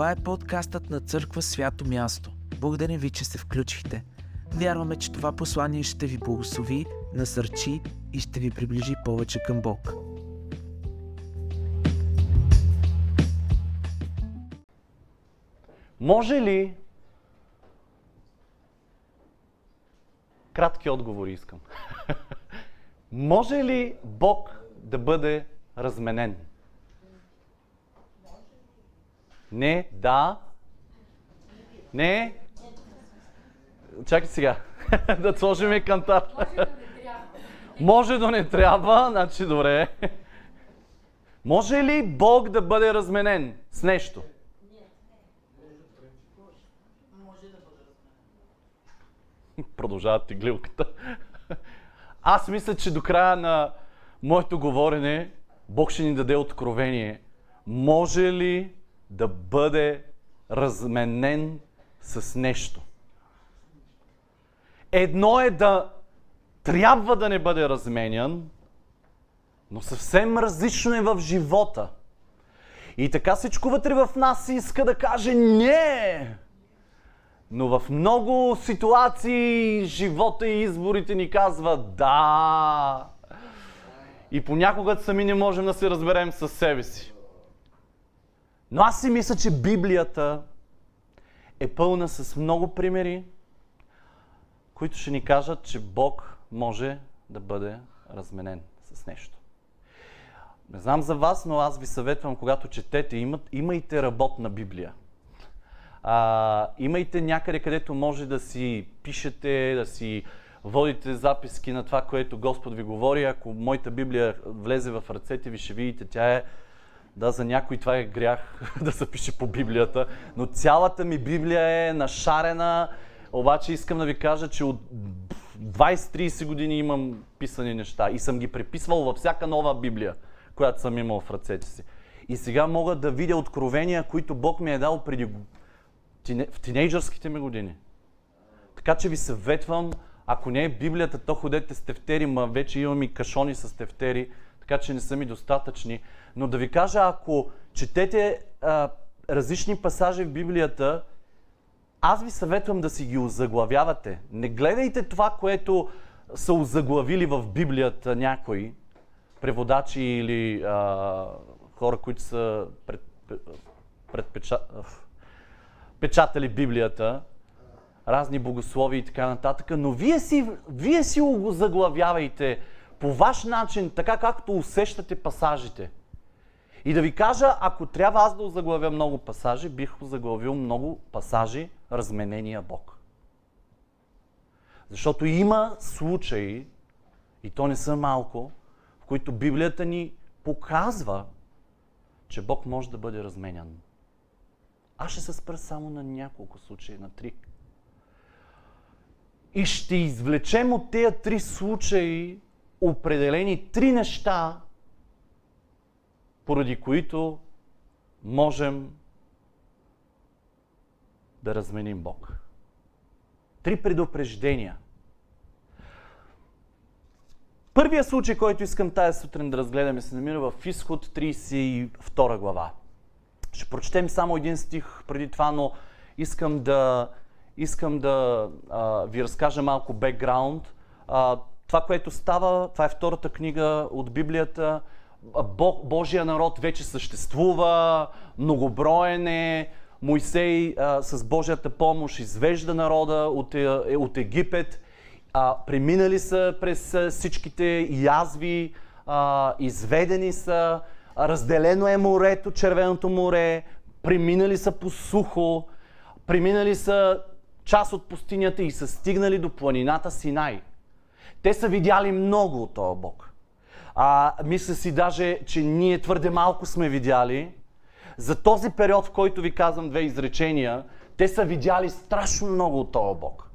Това е подкастът на Църква Свято Място. Благодарим ви, че се включихте. Вярваме, че това послание ще ви благослови, насърчи и ще ви приближи повече към Бог. Може ли... Кратки отговори искам. Може ли Бог да бъде разменен? Не, да. Не. Чакай сега. да сложим кантар. Може да не трябва, значи добре. Може ли Бог да бъде разменен с нещо? Продължава теглилката. Аз мисля, че до края на моето говорене Бог ще ни даде откровение. Може ли да бъде разменен с нещо? Едно е да трябва да не бъде разменян, но съвсем различно е в живота. И така всичко вътре в нас иска да каже не. Но в много ситуации живота и изборите ни казва да. И понякога сами не можем да се разберем с себе си. Но аз си мисля, че Библията е пълна с много примери, които ще ни кажат, че Бог може да бъде разменен с нещо. Не знам за вас, но аз ви съветвам, когато четете, имайте работна Библия. А, имайте някъде, където може да си пишете, да си водите записки на това, което Господ ви говори. Ако моята Библия влезе в ръцете ви, ще видите, тя е да, за някой това е грях да се пише по Библията, но цялата ми Библия е нашарена, обаче искам да ви кажа, че от 20-30 години имам писани неща и съм ги преписвал във всяка нова Библия, която съм имал в ръцете си. И сега мога да видя откровения, които Бог ми е дал преди в тинейджърските ми години. Така че ви съветвам, ако не е Библията, то ходете с тефтери, ма вече имам и кашони с тефтери, така че не са ми достатъчни. Но да ви кажа, ако четете а, различни пасажи в Библията, аз ви съветвам да си ги озаглавявате. Не гледайте това, което са озаглавили в Библията някои, преводачи или а, хора, които са пред, предпеча... печатали Библията, разни богослови и така нататък, но вие си, вие си го заглавявайте по ваш начин, така както усещате пасажите. И да ви кажа, ако трябва аз да озаглавя много пасажи, бих заглавил много пасажи разменения Бог. Защото има случаи, и то не са малко, в които Библията ни показва, че Бог може да бъде разменян. Аз ще се спра само на няколко случаи, на три. И ще извлечем от тези три случаи определени три неща, поради които можем да разменим Бог. Три предупреждения. Първият случай, който искам тази сутрин да разгледаме, се намира в Изход 32 глава. Ще прочетем само един стих преди това, но искам да, искам да а, ви разкажа малко бекграунд. Това, което става, това е втората книга от Библията. Божия народ вече съществува, многоброен е. Моисей а, с Божията помощ извежда народа от, е, от Египет. А, преминали са през всичките язви, а, изведени са, разделено е морето, Червеното море, преминали са по сухо, преминали са част от пустинята и са стигнали до планината Синай. Те са видяли много от този Бог. А, мисля си даже, че ние твърде малко сме видяли. За този период, в който ви казвам две изречения, те са видяли страшно много от този Бог.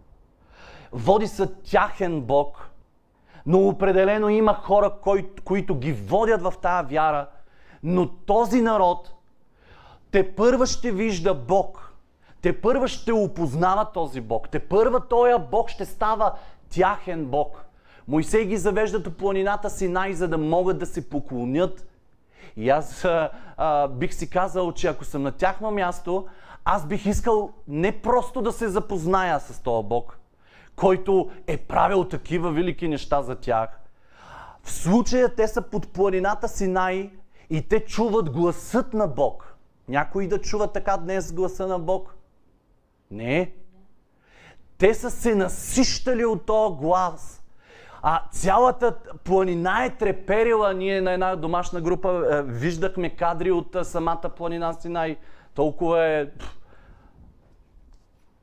Води са тяхен Бог, но определено има хора, кои, които ги водят в тази вяра, но този народ те първа ще вижда Бог. Те първа ще опознава този Бог. Те първа този Бог ще става тяхен Бог. Моисей ги завежда до планината Синай, за да могат да се поклонят И аз а, а, бих си казал, че ако съм на тяхно място, аз бих искал не просто да се запозная с този Бог, който е правил такива велики неща за тях. В случая те са под планината Синай и те чуват гласът на Бог. Някой да чува така днес гласа на Бог? Не. Те са се насищали от този глас. А цялата планина е треперила. Ние на една домашна група е, виждахме кадри от е, самата планина Синай. Толкова е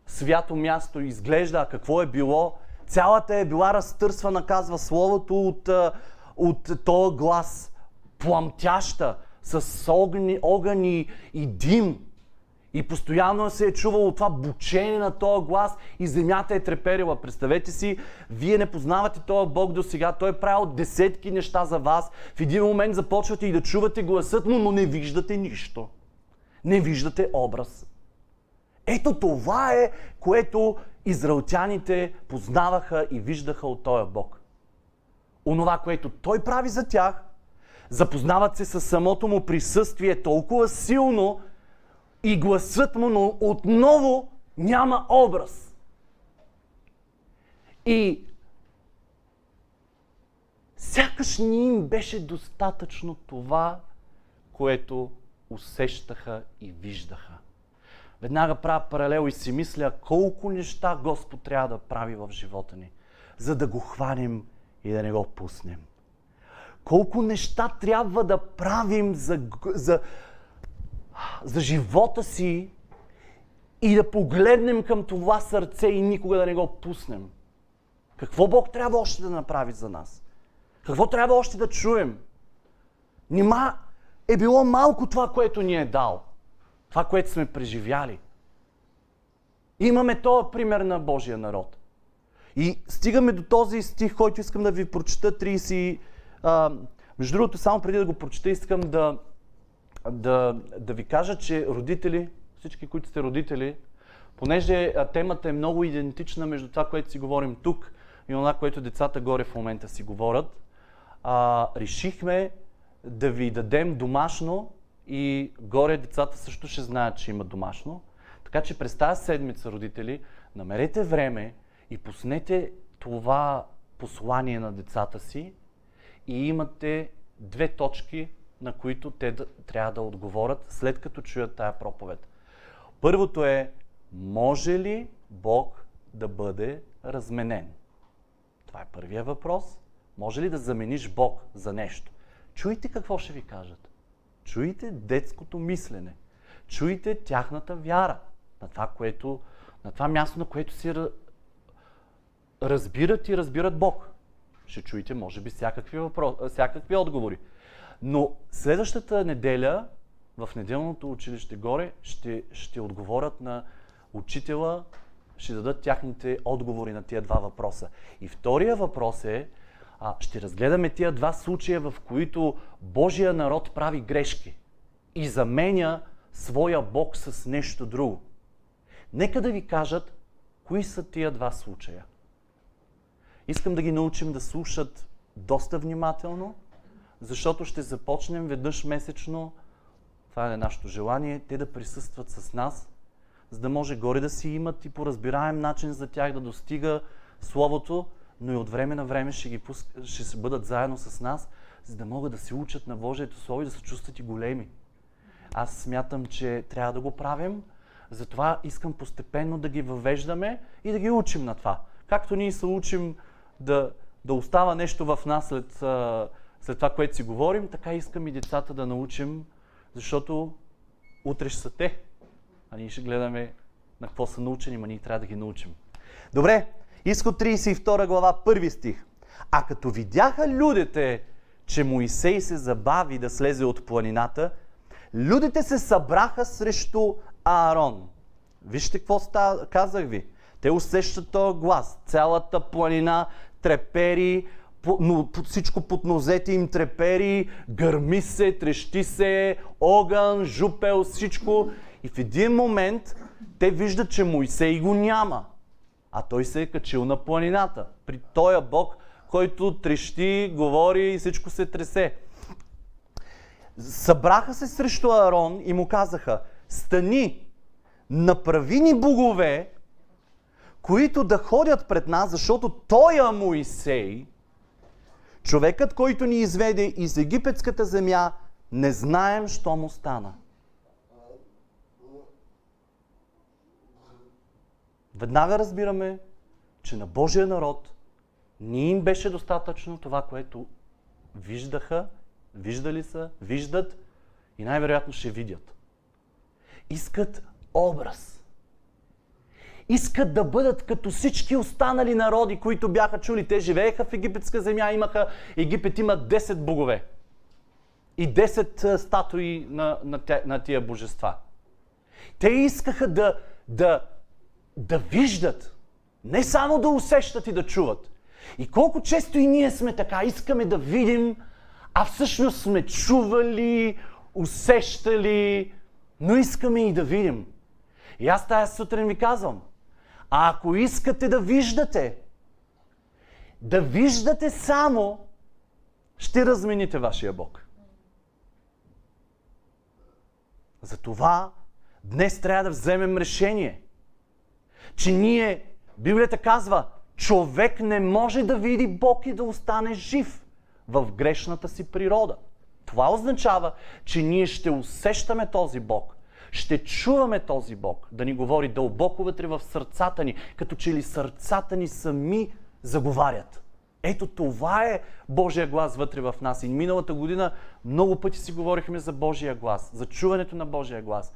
свято място изглежда. А какво е било? Цялата е била разтърсвана, казва Словото, от, е, от този глас. Пламтяща, с огън, огън и, и дим. И постоянно се е чувало това бучение на този глас и земята е треперила. Представете си, вие не познавате този Бог до сега. Той е правил десетки неща за вас. В един момент започвате и да чувате гласът му, но не виждате нищо. Не виждате образ. Ето това е, което израелтяните познаваха и виждаха от този Бог. Онова, което Той прави за тях, запознават се с самото му присъствие толкова силно, и гласът му, но отново няма образ. И сякаш ни им беше достатъчно това, което усещаха и виждаха. Веднага правя паралел и си мисля колко неща Господ трябва да прави в живота ни, за да го хванем и да не го пуснем. Колко неща трябва да правим за, за, за живота си и да погледнем към това сърце и никога да не го пуснем. Какво Бог трябва още да направи за нас? Какво трябва още да чуем? Нима е било малко това, което ни е дал. Това, което сме преживяли. Имаме този пример на Божия народ. И стигаме до този стих, който искам да ви прочета 30. А, между другото, само преди да го прочета, искам да, да, да ви кажа, че родители, всички, които сте родители, понеже темата е много идентична между това, което си говорим тук и това, което децата горе в момента си говорят, а, решихме да ви дадем домашно и горе децата също ще знаят, че има домашно. Така че през тази седмица, родители, намерете време и пуснете това послание на децата си и имате две точки на които те да, трябва да отговорят след като чуят тая проповед. Първото е, може ли Бог да бъде разменен? Това е първия въпрос. Може ли да замениш Бог за нещо? Чуйте какво ще ви кажат. Чуйте детското мислене. Чуйте тяхната вяра на това, което, на това място, на което си разбират и разбират Бог. Ще чуете, може би, всякакви, въпрос, всякакви отговори. Но следващата неделя в неделното училище горе ще, ще отговорят на учителя, ще дадат тяхните отговори на тия два въпроса. И втория въпрос е, а, ще разгледаме тия два случая, в които Божия народ прави грешки и заменя своя Бог с нещо друго. Нека да ви кажат, кои са тия два случая. Искам да ги научим да слушат доста внимателно защото ще започнем веднъж месечно, това е нашето желание, те да присъстват с нас, за да може горе да си имат и по разбираем начин за тях да достига Словото, но и от време на време ще, ги пуск... ще бъдат заедно с нас, за да могат да се учат на Божието Слово и да се чувстват и големи. Аз смятам, че трябва да го правим, затова искам постепенно да ги въвеждаме и да ги учим на това. Както ние се учим да, да остава нещо в нас след след това, което си говорим, така искам и децата да научим, защото утре ще са те. А ние ще гледаме на какво са научени, но ние трябва да ги научим. Добре, изход 32 глава, първи стих. А като видяха людите, че Моисей се забави да слезе от планината, людите се събраха срещу Аарон. Вижте какво става, казах ви. Те усещат този глас. Цялата планина трепери, но всичко под нозете им трепери, гърми се, трещи се, огън, жупел, всичко. И в един момент те виждат, че Моисей го няма. А той се е качил на планината. При този Бог, който трещи, говори и всичко се тресе. събраха се срещу Аарон и му казаха, стани, направи ни богове, които да ходят пред нас, защото той е Моисей, човекът, който ни изведе из египетската земя, не знаем, що му стана. Веднага разбираме, че на Божия народ не им беше достатъчно това, което виждаха, виждали са, виждат и най-вероятно ще видят. Искат образ. Искат да бъдат като всички останали народи, които бяха чули. Те живееха в египетска земя, имаха, Египет има 10 богове. И 10 статуи на, на, на тия божества. Те искаха да, да, да виждат, не само да усещат и да чуват. И колко често и ние сме така, искаме да видим, а всъщност сме чували, усещали, но искаме и да видим. И аз тази сутрин ви казвам, а ако искате да виждате, да виждате само, ще размените вашия Бог. Затова днес трябва да вземем решение, че ние, Библията казва, човек не може да види Бог и да остане жив в грешната си природа. Това означава, че ние ще усещаме този Бог, ще чуваме този Бог да ни говори дълбоко вътре в сърцата ни, като че ли сърцата ни сами заговарят. Ето това е Божия глас вътре в нас. И миналата година много пъти си говорихме за Божия глас, за чуването на Божия глас.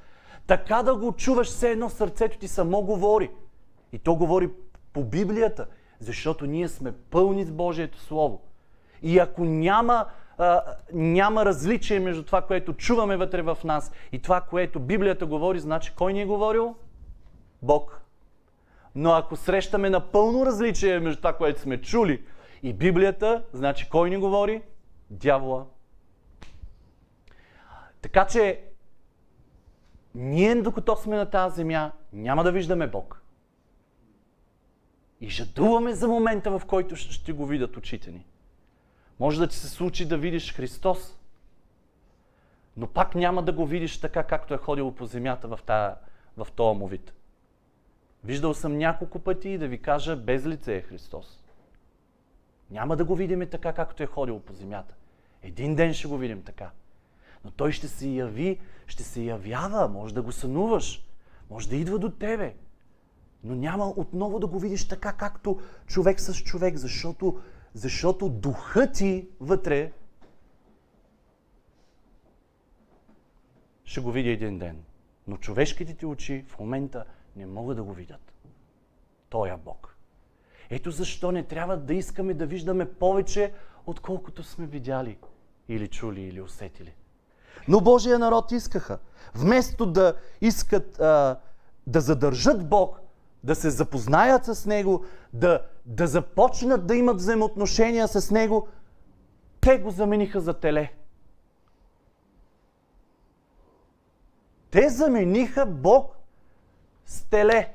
Така да го чуваш, все едно сърцето ти само говори. И то говори по Библията, защото ние сме пълни с Божието Слово. И ако няма, а, няма различие между това, което чуваме вътре в нас и това, което Библията говори, значи кой ни е говорил? Бог. Но ако срещаме напълно различие между това, което сме чули и Библията, значи кой ни говори? Дявола. Така че ние, докато сме на тази земя, няма да виждаме Бог. И жадуваме за момента, в който ще го видят очите ни. Може да ти се случи да видиш Христос, но пак няма да го видиш така, както е ходило по земята в, тая, в този му вид. Виждал съм няколко пъти и да ви кажа, без лице е Христос. Няма да го видим така, както е ходило по земята. Един ден ще го видим така. Но той ще се яви, ще се явява, може да го сънуваш, може да идва до тебе. Но няма отново да го видиш така, както човек с човек, защото, защото духът ти вътре ще го види един ден. Но човешките ти очи в момента не могат да го видят. Той е Бог. Ето защо не трябва да искаме да виждаме повече, отколкото сме видяли или чули или усетили. Но Божия народ искаха. Вместо да искат а, да задържат Бог, да се запознаят с Него, да, да започнат да имат взаимоотношения с Него, те го замениха за теле. Те замениха Бог с теле.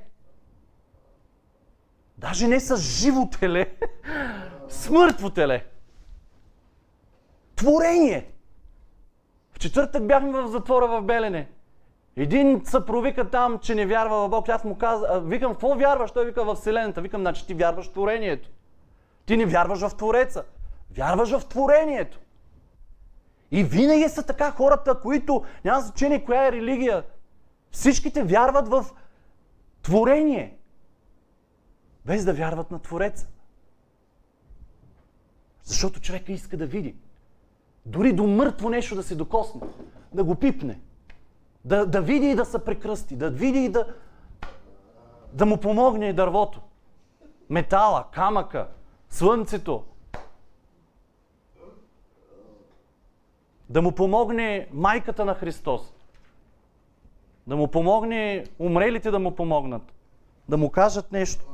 Даже не с живо теле, с мъртво теле. Творение. В четвъртък бяхме в затвора в Белене. Един се провика там, че не вярва в Бог. Аз му каза, викам, какво вярваш? Той вика в Вселената. Викам, значи ти вярваш в творението. Ти не вярваш в Твореца. Вярваш в творението. И винаги са така хората, които няма значение коя е религия. Всичките вярват в творение. Без да вярват на Твореца. Защото човека иска да види. Дори до мъртво нещо да се докосне. Да го пипне. Да, да види и да се прекръсти, да види и да, да му помогне и дървото. Метала, камъка, слънцето. Да му помогне майката на Христос. Да му помогне умрелите да му помогнат. Да му кажат нещо.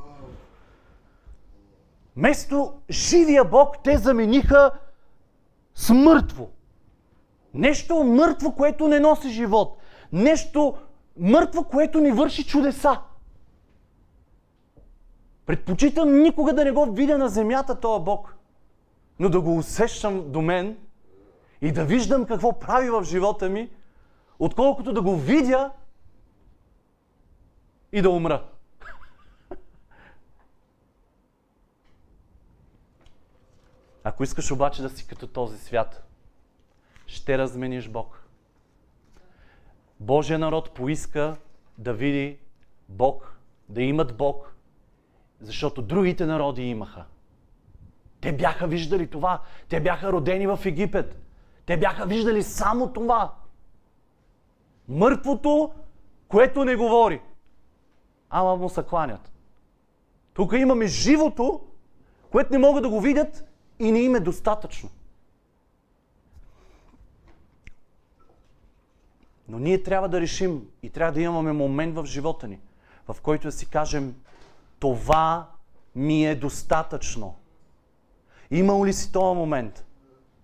Место живия Бог те замениха с мъртво. Нещо мъртво, което не носи живот. Нещо мъртво, което ни върши чудеса. Предпочитам никога да не го видя на земята този Бог, но да го усещам до мен и да виждам какво прави в живота ми, отколкото да го видя и да умра. Ако искаш обаче да си като този свят, ще размениш Бог. Божия народ поиска да види Бог, да имат Бог, защото другите народи имаха. Те бяха виждали това. Те бяха родени в Египет. Те бяха виждали само това. Мъртвото, което не говори. Ама му се кланят. Тук имаме живото, което не могат да го видят и не им е достатъчно. Но ние трябва да решим и трябва да имаме момент в живота ни, в който да си кажем, това ми е достатъчно. Имал ли си този момент?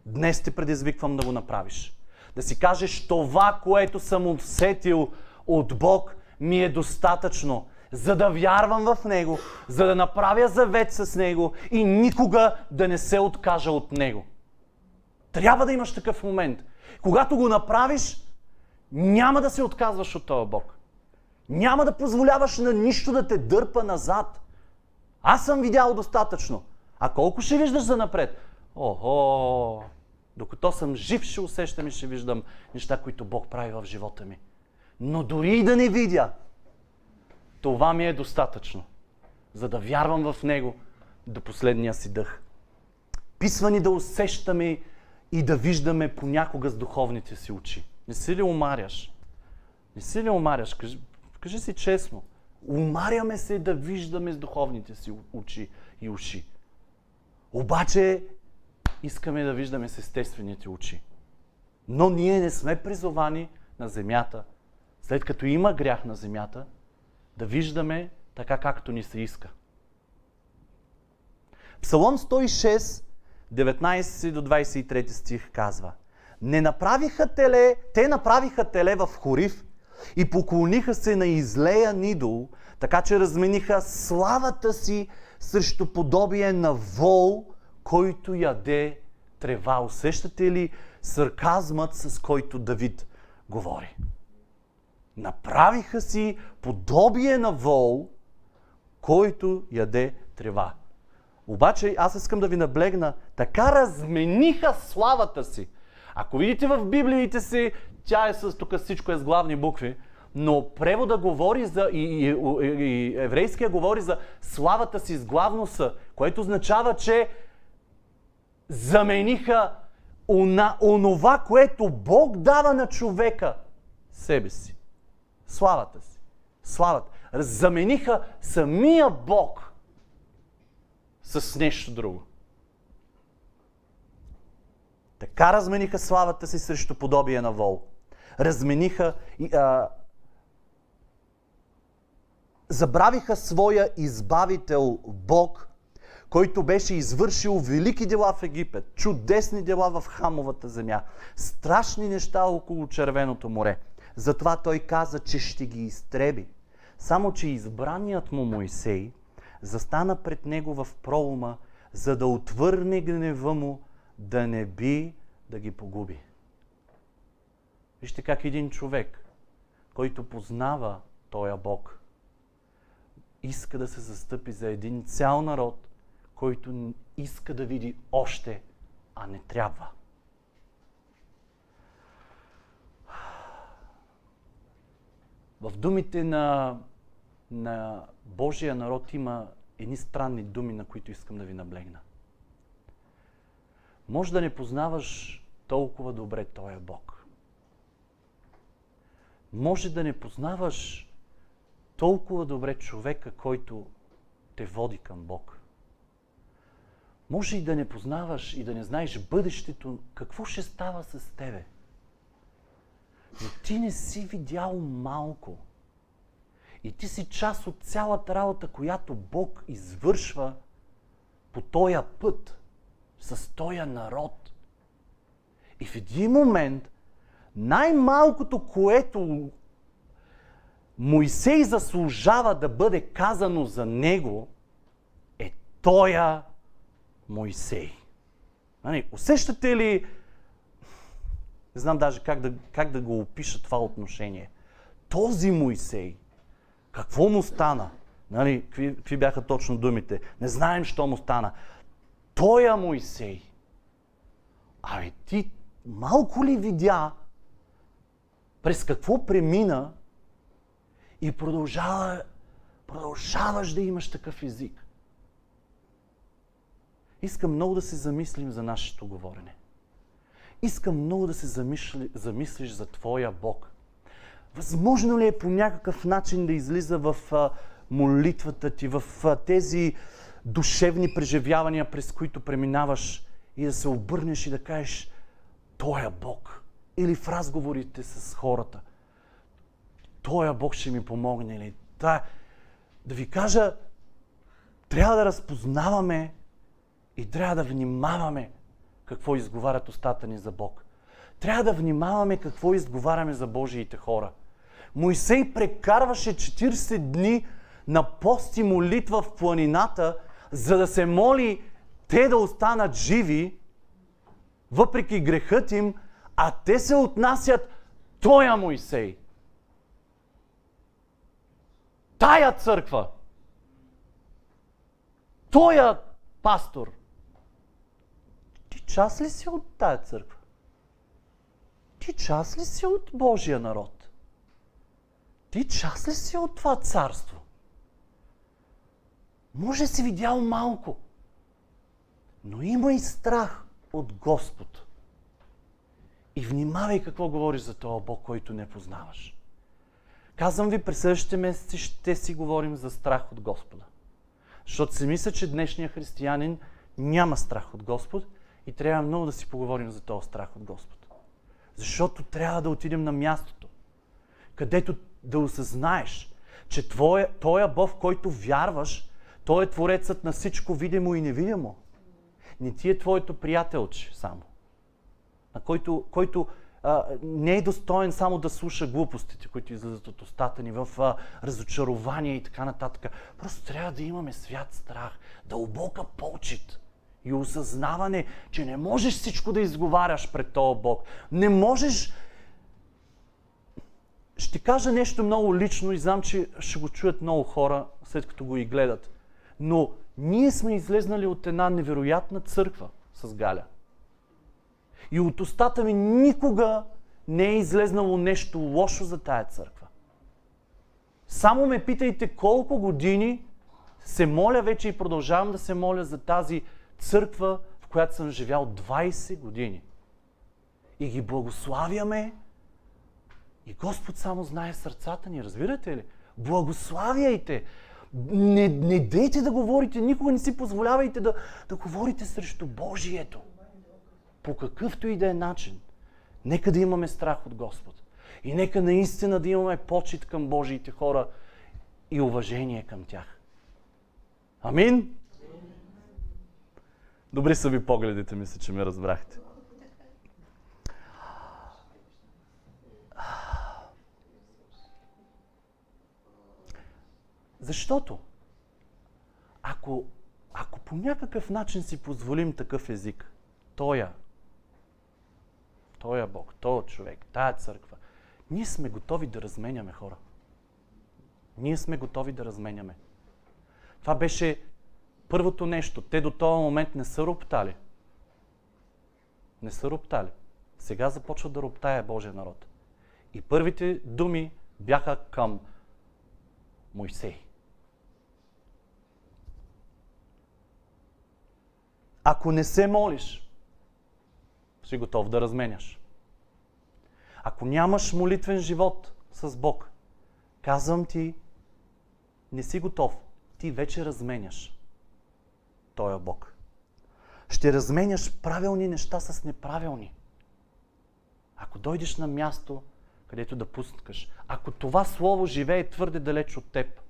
Днес те предизвиквам да го направиш. Да си кажеш, това, което съм усетил от Бог, ми е достатъчно, за да вярвам в Него, за да направя завет с Него и никога да не се откажа от Него. Трябва да имаш такъв момент. Когато го направиш, няма да се отказваш от този Бог. Няма да позволяваш на нищо да те дърпа назад. Аз съм видял достатъчно. А колко ще виждаш за напред? Охо! Докато съм жив, ще усещам и ще виждам неща, които Бог прави в живота ми. Но дори и да не видя, това ми е достатъчно, за да вярвам в Него до последния си дъх. Писва ни да усещаме и да виждаме понякога с духовните си очи. Не си ли омаряш? Не си ли омаряш? Кажи, кажи си честно. Умаряме се да виждаме с духовните си очи и уши. Обаче искаме да виждаме с естествените очи. Но ние не сме призовани на земята, след като има грях на земята, да виждаме така както ни се иска. Псалом 106, 19 до 23 стих казва Не направиха теле, те направиха теле в Хорив и поклониха се на излея Нидол, така че размениха славата си срещу подобие на вол, който яде трева. Усещате ли сарказмът, с който Давид говори? Направиха си подобие на вол, който яде трева. Обаче аз искам да ви наблегна, така размениха славата си. Ако видите в Библиите си, тя е с тук всичко е с главни букви, но превода говори за, и, и, и, и еврейския говори за славата си с главно са, което означава, че замениха она, онова, което Бог дава на човека, себе си. Славата си. Славата. Замениха самия Бог с нещо друго. Така размениха славата си срещу подобие на вол. Размениха а, забравиха своя избавител Бог, който беше извършил велики дела в Египет, чудесни дела в хамовата земя, страшни неща около Червеното море. Затова той каза, че ще ги изтреби. Само, че избраният му Моисей застана пред него в пролома, за да отвърне гнева му, да не би да ги погуби. Вижте как един човек, който познава този Бог, иска да се застъпи за един цял народ, който иска да види още, а не трябва. В думите на, на Божия народ има едни странни думи, на които искам да ви наблегна. Може да не познаваш толкова добре Той Бог. Може да не познаваш толкова добре човека, който те води към Бог. Може и да не познаваш и да не знаеш бъдещето, какво ще става с тебе. Но ти не си видял малко. И ти си част от цялата работа, която Бог извършва по този път, с този народ. И в един момент, най-малкото, което Моисей заслужава да бъде казано за него, е тоя Моисей. Нали, усещате ли Не знам даже как да, как да го опиша това отношение. Този Моисей, какво му стана? Нали, какви, какви бяха точно думите? Не знаем, що му стана. Тоя Моисей. Ай, ти малко ли видя през какво премина и продължава, продължаваш да имаш такъв език? Искам много да се замислим за нашето говорене. Искам много да се замисли, замислиш за Твоя Бог. Възможно ли е по някакъв начин да излиза в а, молитвата ти, в а, тези душевни преживявания, през които преминаваш и да се обърнеш и да кажеш Той е Бог. Или в разговорите с хората. Той е Бог ще ми помогне. Или да, да ви кажа, трябва да разпознаваме и трябва да внимаваме какво изговарят устата ни за Бог. Трябва да внимаваме какво изговаряме за Божиите хора. Моисей прекарваше 40 дни на пост и молитва в планината, за да се моли те да останат живи, въпреки грехът им, а те се отнасят Тоя Моисей. Тая църква. Тоя пастор. Ти част ли си от тая църква? Ти част ли си от Божия народ? Ти част ли си от това царство? Може си видял малко, но има и страх от Господ. И внимавай какво говориш за този Бог, който не познаваш. Казвам ви, през следващите месеци ще си говорим за страх от Господа. Защото си мисля, че днешния християнин няма страх от Господ и трябва много да си поговорим за този страх от Господ. Защото трябва да отидем на мястото, където да осъзнаеш, че твоя, твоя Бог, който вярваш, той е Творецът на всичко видимо и невидимо. Не ти е твоето приятелче само, на който, който а, не е достоен само да слуша глупостите, които излизат от устата ни в а, разочарование и така нататък. Просто трябва да имаме свят страх, дълбока почет и осъзнаване, че не можеш всичко да изговаряш пред този Бог. Не можеш ще кажа нещо много лично и знам, че ще го чуят много хора, след като го и гледат. Но ние сме излезнали от една невероятна църква с Галя. И от устата ми никога не е излезнало нещо лошо за тая църква. Само ме питайте колко години се моля вече и продължавам да се моля за тази църква, в която съм живял 20 години. И ги благославяме. И Господ само знае сърцата ни, разбирате ли? Благославяйте! Не, не дейте да говорите, никога не си позволявайте да, да говорите срещу Божието. По какъвто и да е начин. Нека да имаме страх от Господ. И нека наистина да имаме почет към Божиите хора и уважение към тях. Амин? Добри са ви погледите, мисля, че ме разбрахте. Защото, ако, ако по някакъв начин си позволим такъв език, тоя, тоя Бог, тоя човек, тая църква, ние сме готови да разменяме хора. Ние сме готови да разменяме. Това беше първото нещо. Те до този момент не са роптали. Не са роптали. Сега започват да роптая Божия народ. И първите думи бяха към Мойсей. Ако не се молиш, си готов да разменяш. Ако нямаш молитвен живот с Бог, казвам ти, не си готов. Ти вече разменяш. Той е Бог. Ще разменяш правилни неща с неправилни. Ако дойдеш на място, където да пускаш, ако това слово живее твърде далеч от теб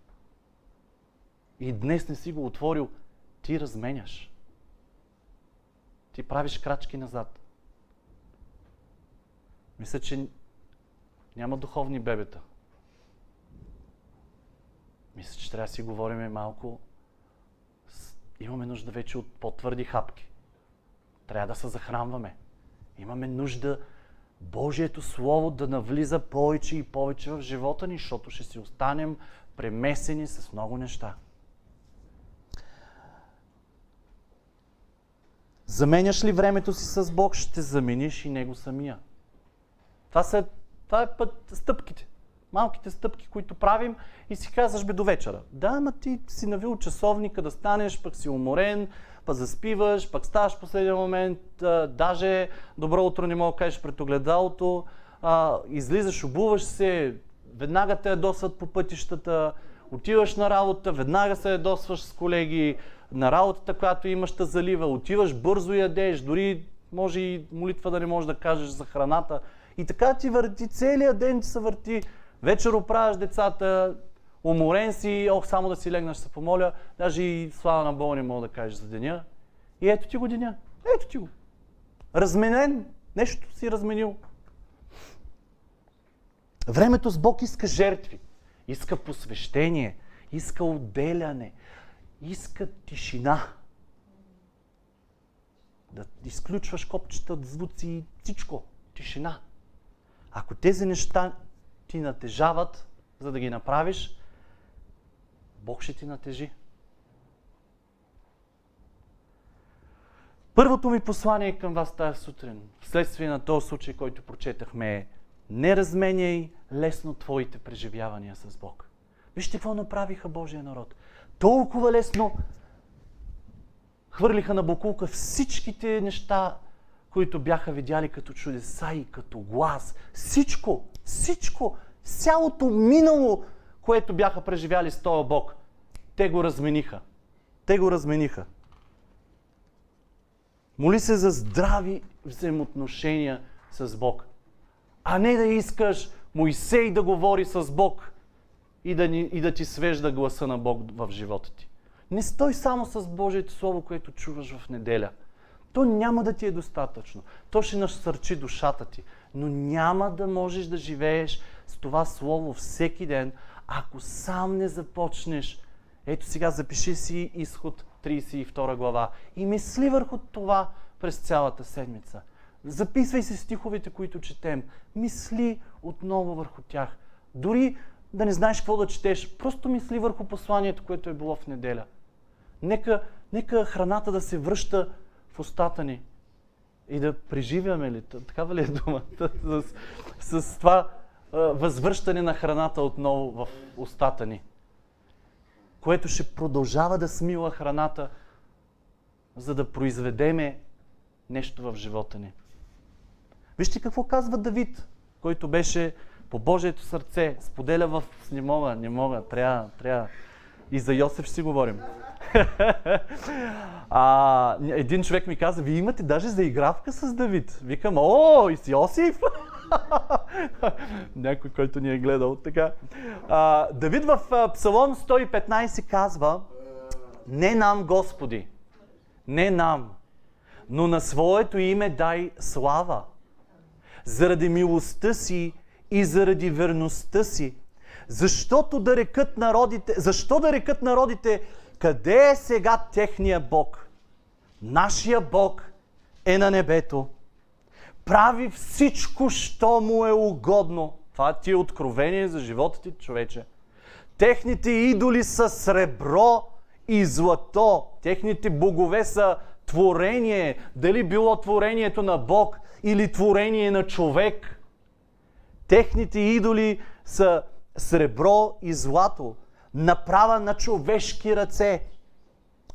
и днес не си го отворил, ти разменяш ти правиш крачки назад. Мисля, че няма духовни бебета. Мисля, че трябва да си говорим малко. Имаме нужда вече от по-твърди хапки. Трябва да се захранваме. Имаме нужда Божието Слово да навлиза повече и повече в живота ни, защото ще си останем премесени с много неща. Заменяш ли времето си с Бог, ще замениш и Него самия. Това, са, това е път стъпките. Малките стъпки, които правим и си казваш бе до вечера. Да, ма ти си навил часовника да станеш, пък си уморен, пък заспиваш, пък ставаш в последния момент, а, даже добро утро не мога да кажеш пред огледалото, а, излизаш, обуваш се, веднага те ядосват по пътищата, отиваш на работа, веднага се ядосваш с колеги, на работата, която имаш да залива, отиваш бързо ядеш, дори може и молитва да не можеш да кажеш за храната. И така ти върти, целият ден ти се върти. Вечер оправяш децата, уморен си, ох, само да си легнеш, се помоля, даже и слава на Бога не мога да кажеш за деня. И ето ти го деня. Ето ти го. Разменен. Нещо си разменил. Времето с Бог иска жертви. Иска посвещение. Иска отделяне. Иска тишина. Да изключваш копчета, звуци, всичко. Тишина. Ако тези неща ти натежават, за да ги направиш, Бог ще ти натежи. Първото ми послание към вас тази сутрин, вследствие на този случай, който прочетахме е не разменяй лесно твоите преживявания с Бог. Вижте какво направиха Божия народ. Толкова лесно хвърлиха на Бокулка всичките неща, които бяха видяли като чудеса и като глас. Всичко, всичко, цялото минало, което бяха преживяли с този Бог. Те го размениха. Те го размениха. Моли се за здрави взаимоотношения с Бог. А не да искаш Моисей да говори с Бог и да, ни, и да ти свежда гласа на Бог в живота ти. Не стой само с Божието Слово, което чуваш в неделя. То няма да ти е достатъчно. То ще насърчи душата ти. Но няма да можеш да живееш с това Слово всеки ден, ако сам не започнеш. Ето сега запиши си изход 32 глава и мисли върху това през цялата седмица. Записвай се стиховете, които четем. Мисли отново върху тях. Дори да не знаеш какво да четеш, просто мисли върху посланието, което е било в неделя. Нека, нека храната да се връща в устата ни и да преживяме ли, такава ли е думата, с, с това възвръщане на храната отново в устата ни, което ще продължава да смила храната, за да произведеме нещо в живота ни. Вижте какво казва Давид, който беше по Божието сърце, споделя в... Не мога, не мога, трябва, трябва. И за Йосиф ще си говорим. а, един човек ми каза, вие имате даже заигравка с Давид. Викам, о, и с Йосиф? Някой, който ни е гледал. Така. А, Давид в Псалом 115 казва, не нам, Господи, не нам, но на своето име дай слава. Заради милостта си и заради верността си. Защото да рекат народите, защо да рекат народите, къде е сега техния Бог? Нашия Бог е на небето. Прави всичко, що му е угодно. Това ти е откровение за живота ти, човече. Техните идоли са сребро и злато. Техните богове са творение. Дали било творението на Бог или творение на човек. Техните идоли са сребро и злато, направа на човешки ръце.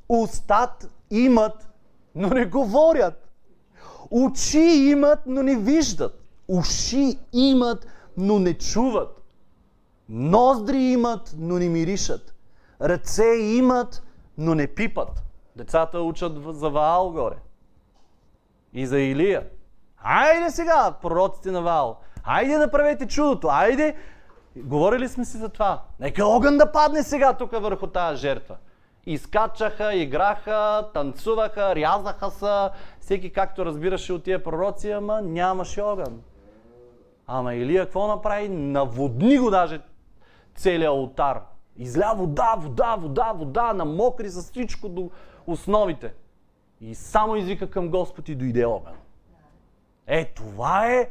Устат имат, но не говорят. Очи имат, но не виждат. Уши имат, но не чуват. Ноздри имат, но не миришат. Ръце имат, но не пипат. Децата учат за Ваал горе. И за Илия. Айде сега, пророците на Ваал. Айде направете чудото. Айде. Говорили сме си за това. Нека огън да падне сега тук върху тази жертва. Изкачаха, играха, танцуваха, рязаха се. Всеки както разбираше от тия пророци, ама нямаше огън. Ама Илия какво направи? Наводни го даже целият алтар. Изля вода, вода, вода, вода, намокри с всичко до основите. И само извика към Господ и дойде огън. Е, това е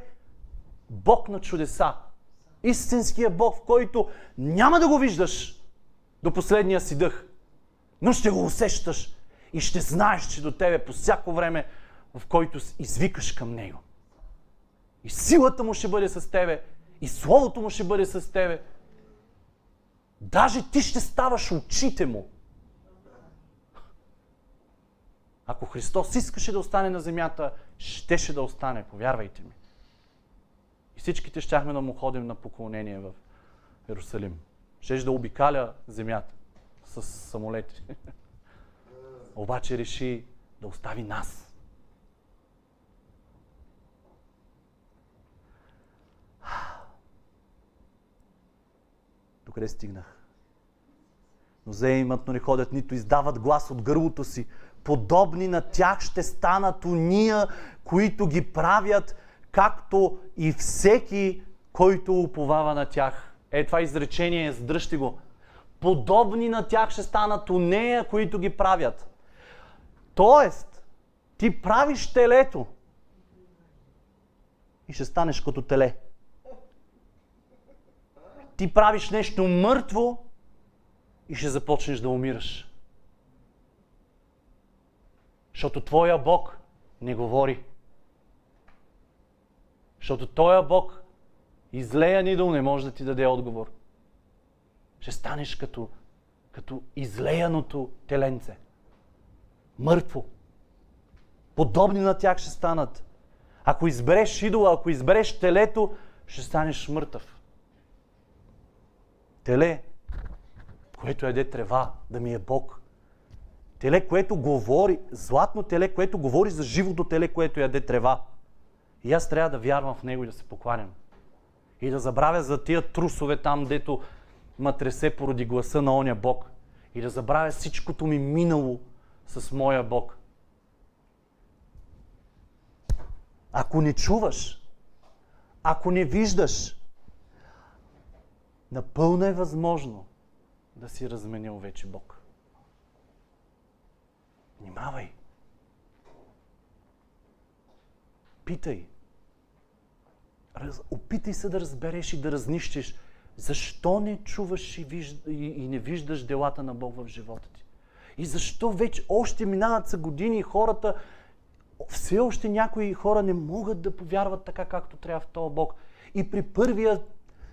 Бог на чудеса. Истинския Бог, в който няма да го виждаш до последния си дъх, но ще го усещаш и ще знаеш, че до тебе по всяко време, в който извикаш към Него. И силата му ще бъде с тебе, и Словото му ще бъде с тебе. Даже ти ще ставаш очите му. Ако Христос искаше да остане на земята, щеше да остане, повярвайте ми. И всичките щяхме да му ходим на поклонение в Иерусалим. Щеше да обикаля земята с самолети. Обаче реши да остави нас. Докъде стигнах? Но имат, но не ходят, нито издават глас от гърлото си. Подобни на тях ще станат уния, които ги правят, както и всеки, който уповава на тях. Е, това изречение, задръжте го. Подобни на тях ще станат унея, които ги правят. Тоест, ти правиш телето и ще станеш като теле. Ти правиш нещо мъртво и ще започнеш да умираш. Защото Твоя Бог не говори. Защото Тоя Бог излеян идол не може да ти даде отговор. Ще станеш като, като излеяното теленце мъртво. Подобни на тях ще станат. Ако избереш идола, ако избереш телето, ще станеш мъртъв. Теле, което яде трева, да ми е Бог. Теле, което говори, златно теле, което говори за живото теле, което яде трева. И аз трябва да вярвам в него и да се покланям. И да забравя за тия трусове там, дето ма тресе поради гласа на оня Бог. И да забравя всичкото ми минало, с моя Бог. Ако не чуваш, ако не виждаш, напълно е възможно да си разменил вече Бог. Внимавай. Питай. Раз, опитай се да разбереш и да разнищиш защо не чуваш и, вижда, и, и не виждаш делата на Бог в живота ти. И защо вече още минават са години и хората, все още някои хора не могат да повярват така, както трябва в този Бог. И при първия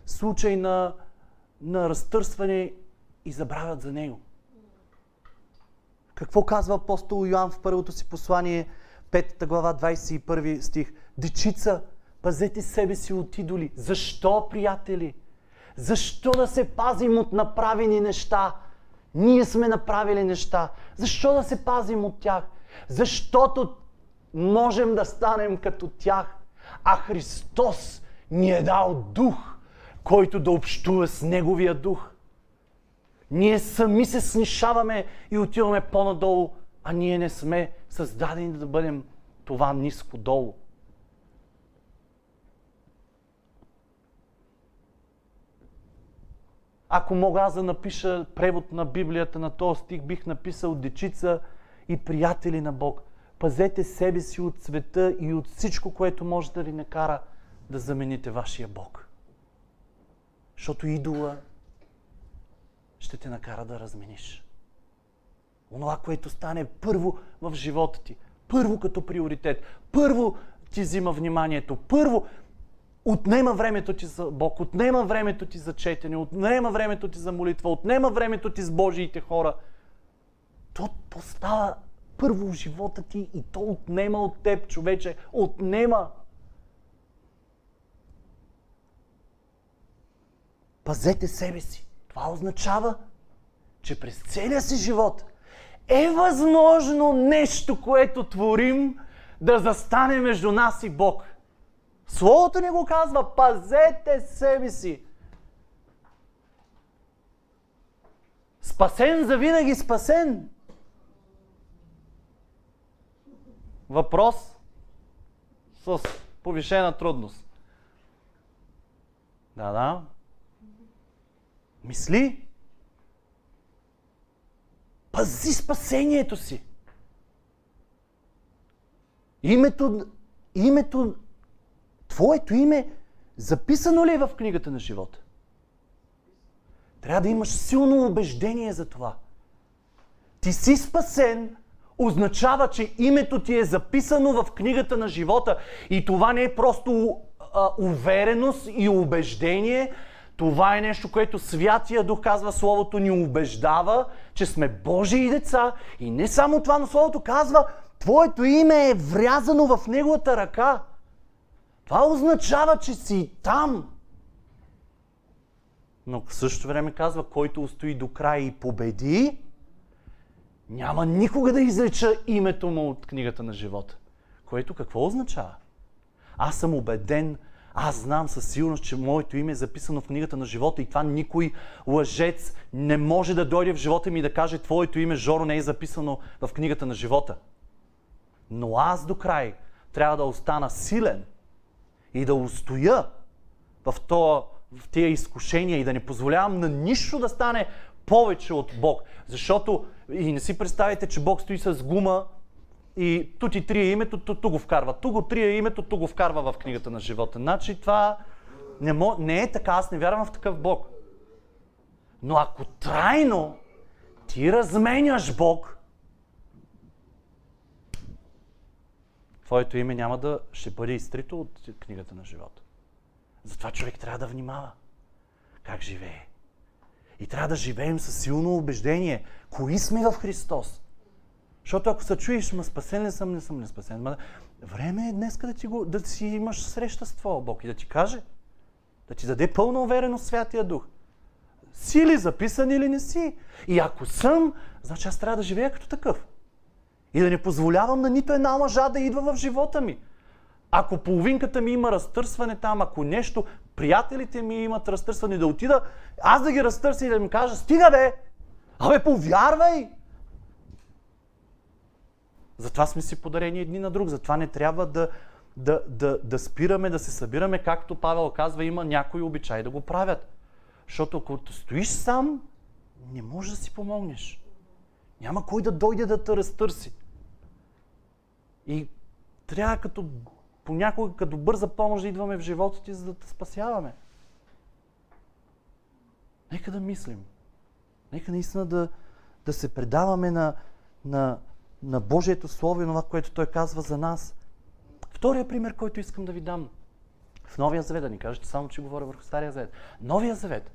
случай на, на разтърсване и забравят за Него. Какво казва апостол Йоан в първото си послание, 5 глава, 21 стих? Дечица, пазете себе си от идоли. Защо, приятели? Защо да се пазим от направени неща? Ние сме направили неща. Защо да се пазим от тях? Защото можем да станем като тях. А Христос ни е дал дух, който да общува с Неговия дух. Ние сами се снишаваме и отиваме по-надолу, а ние не сме създадени да бъдем това ниско долу. Ако мога аз да напиша превод на Библията на този стих, бих написал дечица и приятели на Бог. Пазете себе си от света и от всичко, което може да ви накара да замените вашия Бог. Защото идола ще те накара да размениш. Онова, което стане първо в живота ти, първо като приоритет, първо ти взима вниманието, първо отнема времето ти за Бог, отнема времето ти за четене, отнема времето ти за молитва, отнема времето ти с Божиите хора. То, то става първо в живота ти и то отнема от теб, човече. Отнема. Пазете себе си. Това означава, че през целия си живот е възможно нещо, което творим, да застане между нас и Бог. Словото ни го казва, пазете себе си. Спасен за винаги спасен. Въпрос с повишена трудност. Да, да. Мисли. Пази спасението си. Името, името Твоето име записано ли е в книгата на живота? Трябва да имаш силно убеждение за това. Ти си спасен, означава, че името ти е записано в книгата на живота. И това не е просто а, увереност и убеждение. Това е нещо, което Святия Дух казва, Словото ни убеждава, че сме Божии деца. И не само това, но Словото казва, Твоето име е врязано в Неговата ръка. Това означава, че си там. Но в същото време казва, който устои до края и победи, няма никога да изреча името му от книгата на живота. Което какво означава? Аз съм убеден, аз знам със сигурност, че моето име е записано в книгата на живота и това никой лъжец не може да дойде в живота ми и да каже Твоето име, Жоро, не е записано в книгата на живота. Но аз до край трябва да остана силен и да устоя в, то, в тия изкушения и да не позволявам на нищо да стане повече от Бог. Защото и не си представите, че Бог стои с гума и ту ти трие името, ту, ту го вкарва. Ту го трие името, ту го вкарва в книгата на живота. Значи това не, мо, не е така, аз не вярвам в такъв Бог. Но ако трайно ти разменяш Бог, твоето име няма да ще бъде изтрито от книгата на живота. Затова човек трябва да внимава как живее. И трябва да живеем със силно убеждение. Кои сме в Христос? Защото ако се чуеш, ма спасен ли съм, не съм ли спасен? Ма, време е днес да, ти го, да си имаш среща с Твоя Бог и да ти каже, да ти даде пълна увереност Святия Дух. Си ли записан или не си? И ако съм, значи аз трябва да живея като такъв. И да не позволявам на нито една лъжа да идва в живота ми. Ако половинката ми има разтърсване там, ако нещо, приятелите ми имат разтърсване, да отида, аз да ги разтърся и да им кажа, стига бе! Абе, повярвай! Затова сме си подарени едни на друг. Затова не трябва да, да, да, да спираме, да се събираме, както Павел казва, има някои обичай да го правят. Защото ако стоиш сам, не можеш да си помогнеш. Няма кой да дойде да те разтърси. И трябва като понякога като бърза помощ да идваме в живота ти, за да те спасяваме. Нека да мислим. Нека наистина да, да се предаваме на, на, на Божието Слово и това, което Той казва за нас. Втория пример, който искам да ви дам. В Новия Завет, да ни кажете само, че говоря върху Стария Завет. Новия Завет.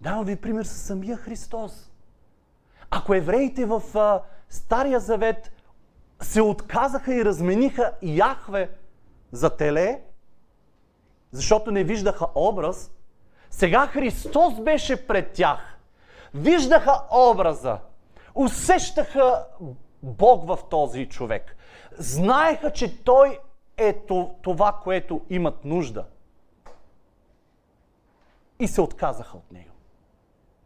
Давам ви пример с самия Христос. Ако евреите в а, Стария Завет се отказаха и размениха Яхве за теле, защото не виждаха образ, сега Христос беше пред тях. Виждаха образа, усещаха Бог в този човек. Знаеха, че Той е това, което имат нужда. И се отказаха от Него.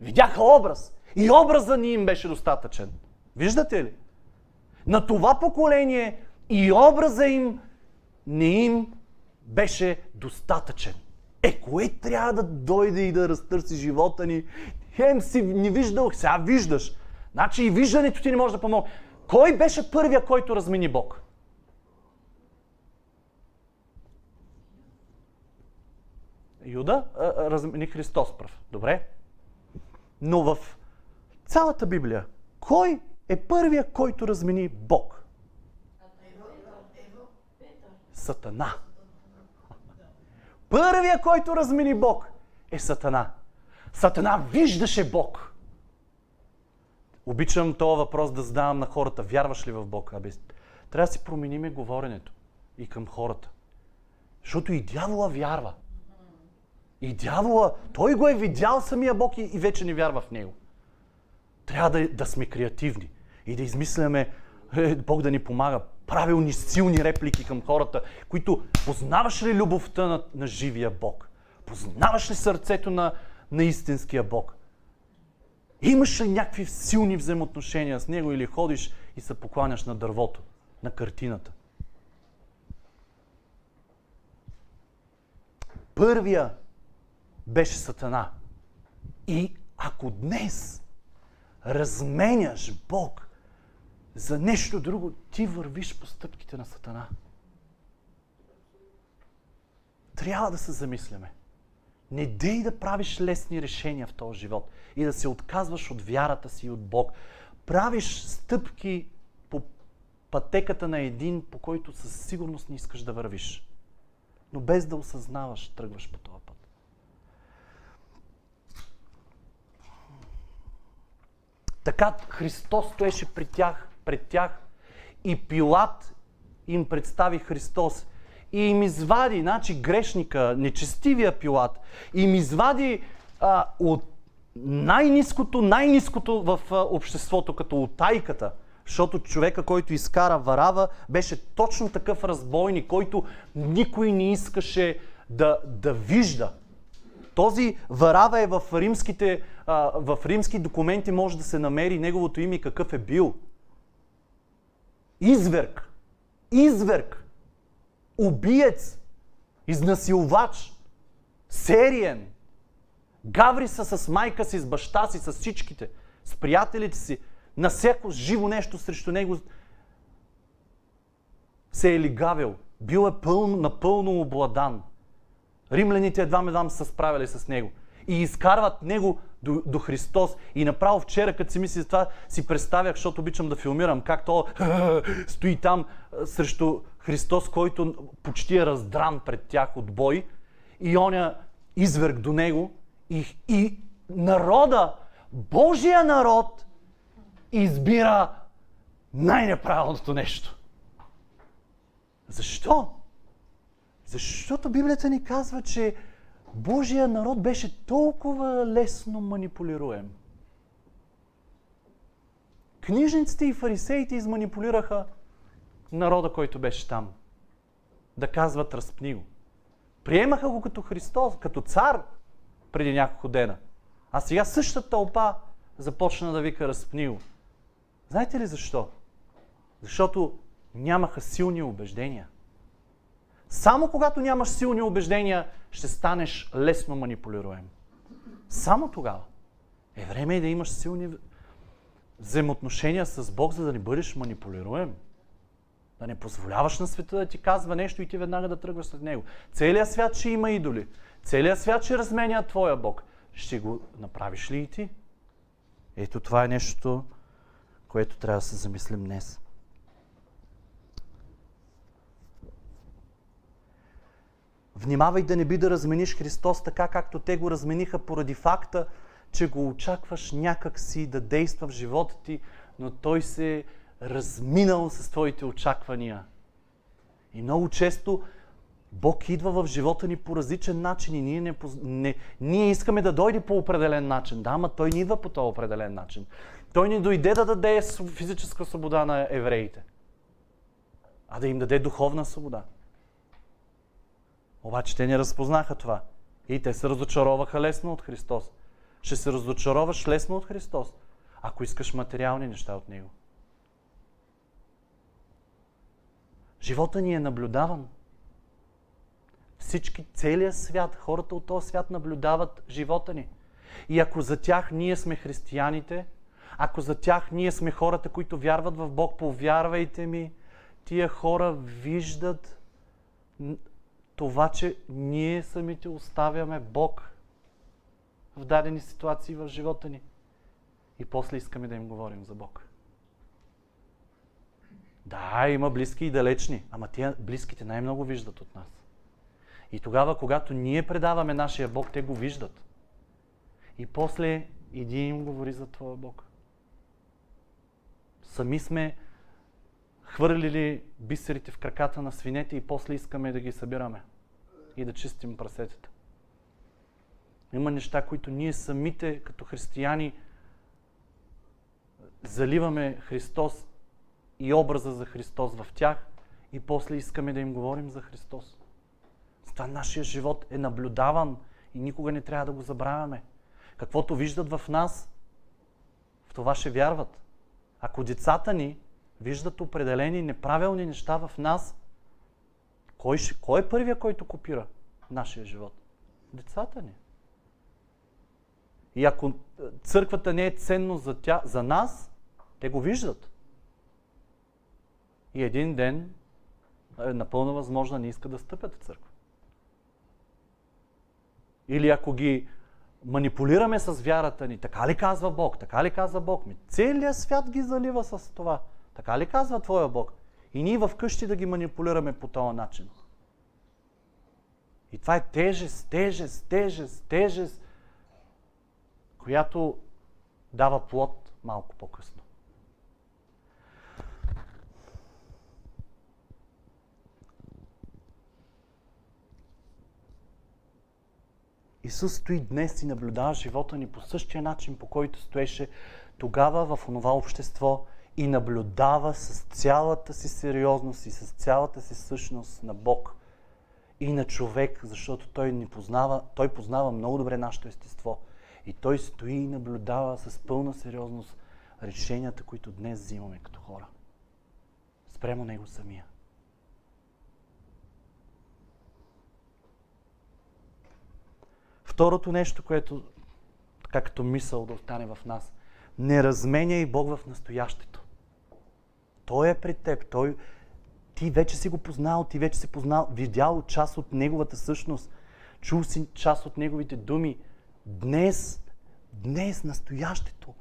Видяха образ. И образа ни им беше достатъчен. Виждате ли? На това поколение и образа им не им беше достатъчен. Е, кое трябва да дойде и да разтърси живота ни? Хем си не виждал, сега виждаш. Значи и виждането ти не може да помогне. Кой беше първия, който размени Бог? Юда размени Христос пръв. Добре. Но в цялата Библия, кой е първия, който размени Бог? Сатана. Първия, който размени Бог, е Сатана. Сатана виждаше Бог. Обичам този въпрос да задавам на хората. Вярваш ли в Бог? Абе, трябва да си промениме говоренето и към хората. Защото и дявола вярва. И дявола, той го е видял самия Бог и, и вече не вярва в него. Трябва да, да сме креативни и да измисляме е, Бог да ни помага. Правилни, силни реплики към хората, които познаваш ли любовта на, на живия Бог? Познаваш ли сърцето на, на истинския Бог? Имаш ли някакви силни взаимоотношения с Него или ходиш и се покланяш на дървото, на картината? Първия беше Сатана. И ако днес разменяш Бог за нещо друго, ти вървиш по стъпките на Сатана. трябва да се замисляме. Не дей да правиш лесни решения в този живот и да се отказваш от вярата си и от Бог. Правиш стъпки по пътеката на един, по който със сигурност не искаш да вървиш. Но без да осъзнаваш, тръгваш по този път. Така Христос стоеше при тях, пред тях и Пилат им представи Христос и им извади, значи грешника, нечестивия Пилат, и им извади а, от най-низкото, най-низкото в а, обществото, като отайката. Защото човека, който изкара Варава, беше точно такъв разбойник, който никой не искаше да, да вижда. Този Варава е в, римските, а, в римски документи, може да се намери неговото име какъв е бил. Изверг. Изверг убиец, изнасилвач, сериен. Гаври са с майка си, с баща си, с всичките, с приятелите си. На всяко живо нещо срещу него се е лигавил. Бил е пълно, напълно обладан. Римляните едва едва са справили с него. И изкарват него до, до Христос. И направо вчера, като си мисли това, си представях, защото обичам да филмирам, как то стои там срещу Христос, който почти е раздран пред тях от бой. И оня изверг до него. И, и народа, Божия народ, избира най-неправилното нещо. Защо? Защото Библията ни казва, че Божия народ беше толкова лесно манипулируем. Книжниците и фарисеите изманипулираха народа, който беше там. Да казват разпни го. Приемаха го като Христос, като цар преди няколко дена. А сега същата тълпа започна да вика разпни го. Знаете ли защо? Защото нямаха силни убеждения. Само когато нямаш силни убеждения, ще станеш лесно манипулируем. Само тогава. Е време и да имаш силни взаимоотношения с Бог, за да не бъдеш манипулируем. Да не позволяваш на света да ти казва нещо и ти веднага да тръгваш след него. Целият свят ще има идоли. Целият свят ще разменя твоя Бог. Ще го направиш ли и ти? Ето това е нещо, което трябва да се замислим днес. Внимавай да не би да размениш Христос така, както те го размениха поради факта, че го очакваш някак си да действа в живота ти, но той се разминал с твоите очаквания. И много често Бог идва в живота ни по различен начин и ние, не, не, ние искаме да дойде по определен начин. Да, ама Той не идва по този определен начин. Той не дойде да даде физическа свобода на евреите, а да им даде духовна свобода. Обаче те не разпознаха това. И те се разочароваха лесно от Христос. Ще се разочароваш лесно от Христос, ако искаш материални неща от Него. Живота ни е наблюдаван. Всички, целият свят, хората от този свят наблюдават живота ни. И ако за тях ние сме християните, ако за тях ние сме хората, които вярват в Бог, повярвайте ми, тия хора виждат това, че ние самите оставяме Бог в дадени ситуации в живота ни. И после искаме да им говорим за Бог. Да, има близки и далечни, ама тия близките най-много виждат от нас. И тогава, когато ние предаваме нашия Бог, те го виждат. И после иди им говори за Твоя Бог. Сами сме хвърлили бисерите в краката на свинете и после искаме да ги събираме и да чистим прасетата. Има неща, които ние самите като християни заливаме Христос и образа за Христос в тях и после искаме да им говорим за Христос. Това нашия живот е наблюдаван и никога не трябва да го забравяме. Каквото виждат в нас, в това ще вярват. Ако децата ни виждат определени неправилни неща в нас, кой, ще, кой е първия, който копира нашия живот? Децата ни. И ако църквата не е ценно за, тя, за нас, те го виждат. И един ден е напълно възможно не иска да стъпят в църква. или ако ги манипулираме с вярата ни, така ли казва Бог, така ли казва Бог, ми целият свят ги залива с това. Така ли казва Твоя Бог? И ние вкъщи да ги манипулираме по този начин. И това е тежест, тежест, тежест, тежест, която дава плод малко по-късно. Исус стои днес и наблюдава живота ни по същия начин, по който стоеше тогава в онова общество и наблюдава с цялата си сериозност и с цялата си същност на Бог и на човек, защото той ни познава, той познава много добре нашето естество. И той стои и наблюдава с пълна сериозност решенията, които днес взимаме като хора. Спрямо него самия. Второто нещо, което така като мисъл да остане в нас. Не разменяй Бог в настоящето. Той е пред теб. Той... Ти вече си го познал, ти вече си познал, видял част от Неговата същност, чул си част от Неговите думи. Днес, днес, настоящето.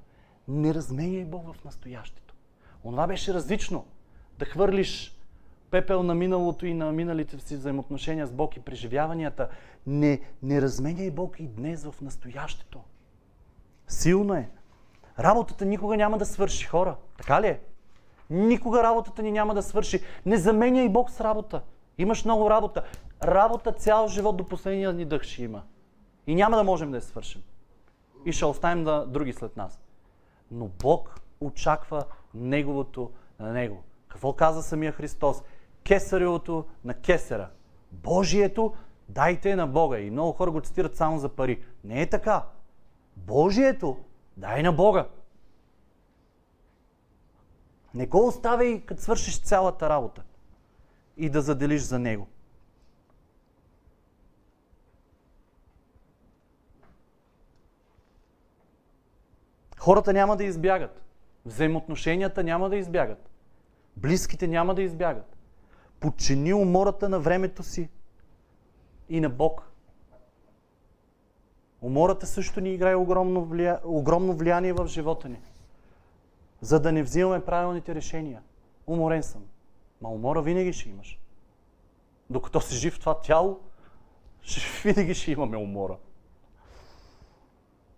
Не разменяй Бог в настоящето. Онова беше различно. Да хвърлиш пепел на миналото и на миналите си взаимоотношения с Бог и преживяванията. Не, не разменяй Бог и днес в настоящето. Силно е. Работата никога няма да свърши хора. Така ли е? Никога работата ни няма да свърши. Не заменяй Бог с работа. Имаш много работа. Работа цял живот до последния ни дъх ще има. И няма да можем да я свършим. И ще оставим да други след нас. Но Бог очаква Неговото на Него. Какво каза самия Христос? Кесаревото на Кесера. Божието дайте на Бога. И много хора го цитират само за пари. Не е така. Божието дай на Бога. Не го оставяй, като свършиш цялата работа и да заделиш за него. Хората няма да избягат. Взаимоотношенията няма да избягат. Близките няма да избягат. Подчини умората на времето си и на Бог. Умората също ни играе огромно, влия... огромно влияние в живота ни за да не взимаме правилните решения. Уморен съм. Ма умора винаги ще имаш. Докато си жив това тяло, винаги ще имаме умора.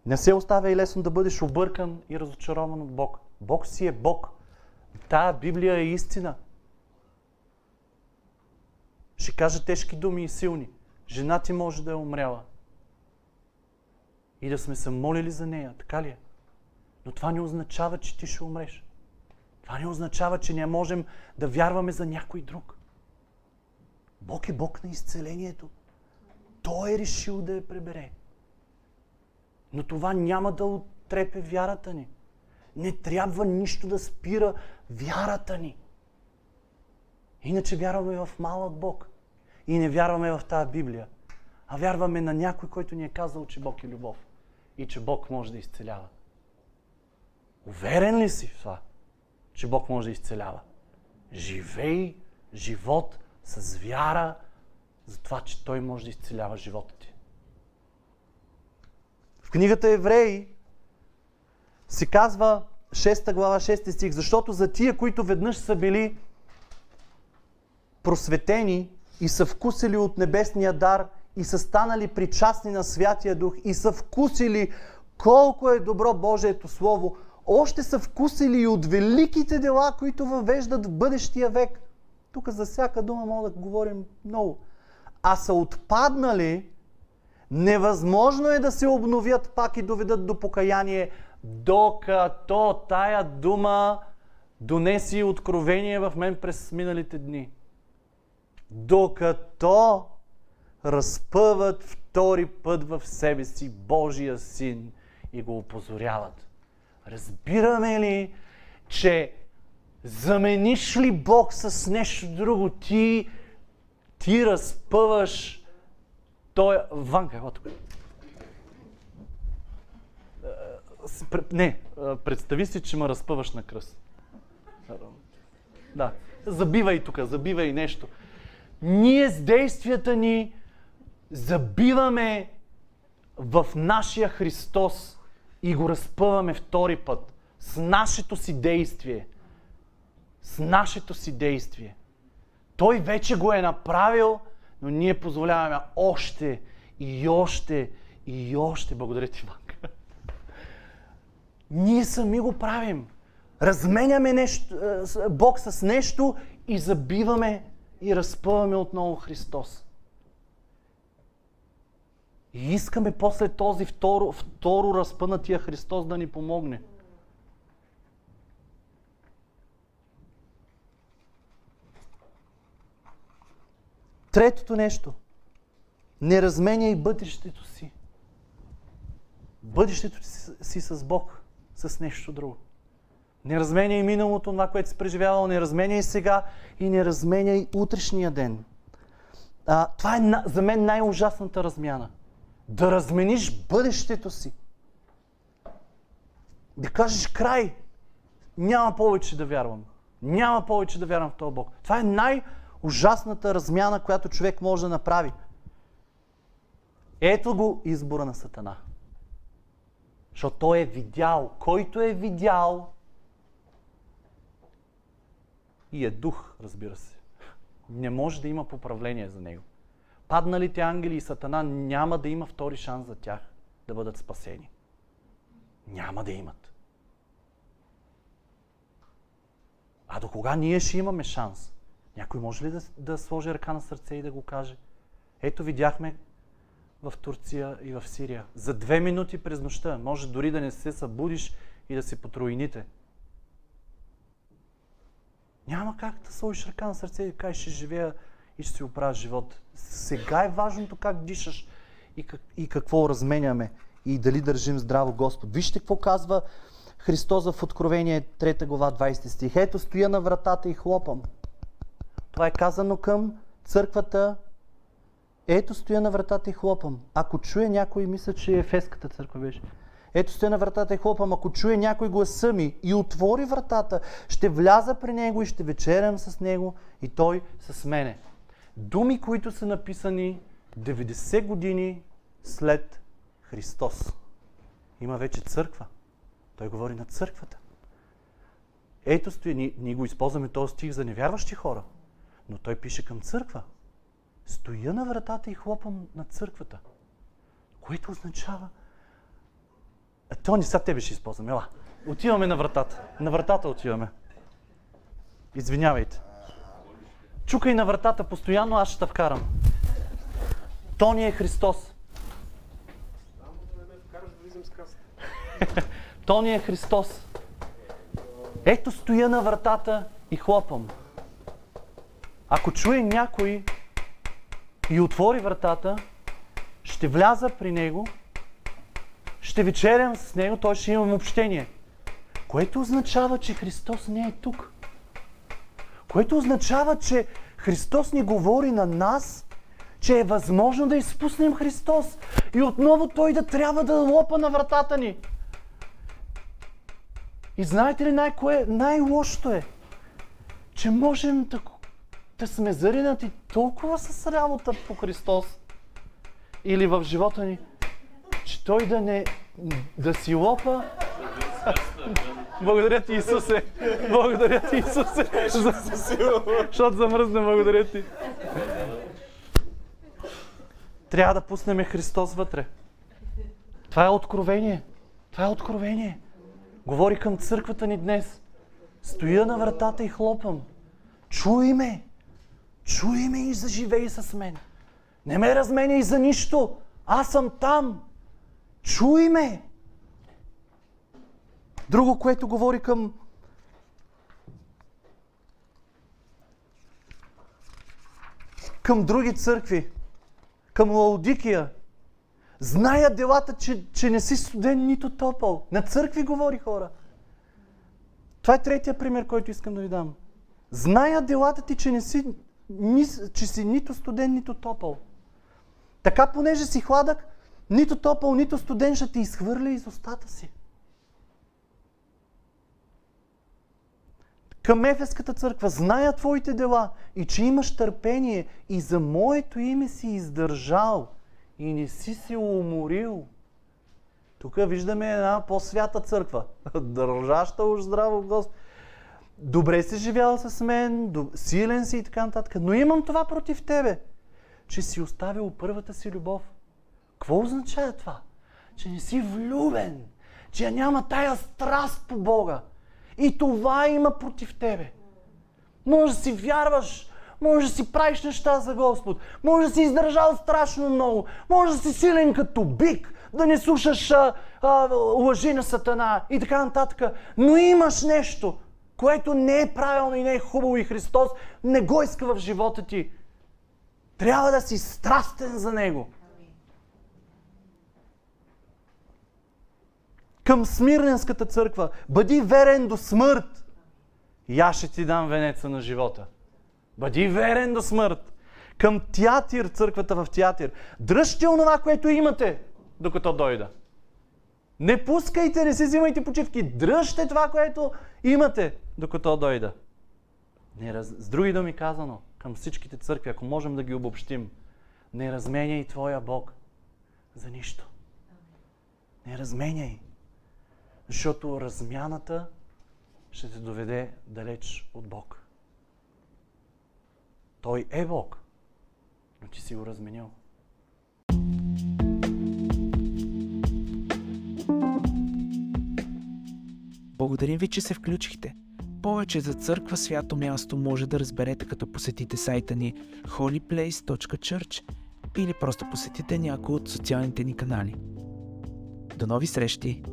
Не се оставя и лесно да бъдеш объркан и разочарован от Бог. Бог си е Бог. Тая Библия е истина. Ще кажа тежки думи и силни. Жена ти може да е умряла. И да сме се молили за нея. Така ли е? Но това не означава, че ти ще умреш. Това не означава, че не можем да вярваме за някой друг. Бог е Бог на изцелението. Той е решил да я пребере. Но това няма да отрепе вярата ни. Не трябва нищо да спира вярата ни. Иначе вярваме в малък Бог. И не вярваме в тази Библия. А вярваме на някой, който ни е казал, че Бог е любов. И че Бог може да изцелява. Уверен ли си в това, че Бог може да изцелява? Живей живот с вяра за това, че Той може да изцелява живота ти. В книгата Евреи се казва 6 глава, 6 стих, защото за тия, които веднъж са били просветени и са вкусили от небесния дар и са станали причастни на Святия Дух и са вкусили колко е добро Божието Слово, още са вкусили и от великите дела, които въвеждат в бъдещия век. Тук за всяка дума мога да говорим много. А са отпаднали, невъзможно е да се обновят пак и доведат до покаяние, докато тая дума донеси откровение в мен през миналите дни. Докато разпъват втори път в себе си Божия син и го опозоряват. Разбираме ли, че замениш ли Бог с нещо друго, ти, ти разпъваш той... Ванка, ела тук. Не, представи си, че ме разпъваш на кръст. Да, забивай тук, забивай нещо. Ние с действията ни забиваме в нашия Христос и го разпъваме втори път с нашето си действие. С нашето си действие. Той вече го е направил, но ние позволяваме още и още и още. Благодаря ти, Манка. Ние сами го правим. Разменяме нещо, е, Бог с нещо и забиваме и разпъваме отново Христос. И искаме после този второ, второ разпънатия Христос да ни помогне. Третото нещо. Не разменяй бъдещето си. Бъдещето си, с Бог, с нещо друго. Не разменяй миналото, това, което си преживявал, не разменяй сега и не разменяй утрешния ден. А, това е за мен най-ужасната размяна. Да размениш бъдещето си. Да кажеш край. Няма повече да вярвам. Няма повече да вярвам в този Бог. Това е най-ужасната размяна, която човек може да направи. Ето го избора на Сатана. Защото той е видял. Който е видял, и е дух, разбира се. Не може да има поправление за него. Падналите ангели и сатана няма да има втори шанс за тях да бъдат спасени. Няма да имат. А до кога ние ще имаме шанс? Някой може ли да, да сложи ръка на сърце и да го каже? Ето видяхме в Турция и в Сирия. За две минути през нощта. Може дори да не се събудиш и да си потроините. Няма как да сложиш ръка на сърце и кажеш, ще живея и ще си оправя живот. Сега е важното как дишаш и, как, и какво разменяме и дали държим здраво Господ. Вижте какво казва Христос в Откровение 3 глава 20 стих. Ето стоя на вратата и хлопам. Това е казано към църквата. Ето стоя на вратата и хлопам. Ако чуе някой, мисля, че Ефеската църква беше. Ето стоя на вратата и хлопам. Ако чуе някой гласа ми и отвори вратата, ще вляза при него и ще вечерям с него и той с мене. Думи, които са написани 90 години след Христос. Има вече църква. Той говори на църквата. Ето стои, ние, ние го използваме този стих за невярващи хора, но той пише към църква. Стоя на вратата и хлопам на църквата. Което означава, а то не са тебе ще използвам. Ела. Отиваме на вратата. На вратата отиваме. Извинявайте. Чукай на вратата постоянно, аз ще те вкарам. Тони е Христос. Тони е Христос. Ето стоя на вратата и хлопам. Ако чуе някой и отвори вратата, ще вляза при него ще вечерям с него, той ще имам общение. Което означава, че Христос не е тук. Което означава, че Христос ни говори на нас, че е възможно да изпуснем Христос и отново Той да трябва да лопа на вратата ни. И знаете ли най-кое? Най-лошото е, че можем да, да сме заринати толкова с работа по Христос или в живота ни, че той да не да си лопа. Благодаря ти, Исусе. Благодаря ти, Исусе. Защото замръзна, благодаря ти. Трябва да пуснем Христос вътре. Това е откровение. Това е откровение. Говори към църквата ни днес. Стоя на вратата и хлопам. Чуй ме. Чуй ме и заживей с мен. Не ме разменяй за нищо. Аз съм там. Чуй ме! Друго, което говори към към други църкви, към Лаудикия. Зная делата, че, че не си студен нито топъл. На църкви говори хора. Това е третия пример, който искам да ви дам. Зная делата ти, че, не си, ни, че си нито студен, нито топъл. Така, понеже си хладък, нито топъл, нито студен ще ти изхвърля из устата си. Към Ефеската църква зная твоите дела и че имаш търпение и за моето име си издържал и не си се уморил. Тук виждаме една по-свята църква, държаща уж здраво Господ. Добре си живял с мен, силен си и така нататък, но имам това против тебе, че си оставил първата си любов. Какво означава това? Че не си влюбен, че няма тая страст по Бога. И това има против тебе. Може да си вярваш, може да си правиш неща за Господ, може да си издържал страшно много, може да си силен като бик, да не слушаш а, а, лъжи на Сатана и така нататък. Но имаш нещо, което не е правилно и не е хубаво и Христос не го иска в живота ти. Трябва да си страстен за Него. Към Смирненската църква, бъди верен до смърт. И аз ще ти дам венеца на живота. Бъди верен до смърт. Към театър, църквата в театър. Дръжте онова, което имате, докато дойда. Не пускайте, не си взимайте почивки. Дръжте това, което имате, докато дойда. Не раз... С други думи казано, към всичките църкви, ако можем да ги обобщим, не разменяй Твоя Бог за нищо. Не разменяй. Защото размяната ще те доведе далеч от Бог. Той е Бог, но ти си го разменил. Благодарим ви, че се включихте. Повече за църква свято място може да разберете като посетите сайта ни holyplace.church или просто посетите някой от социалните ни канали. До нови срещи!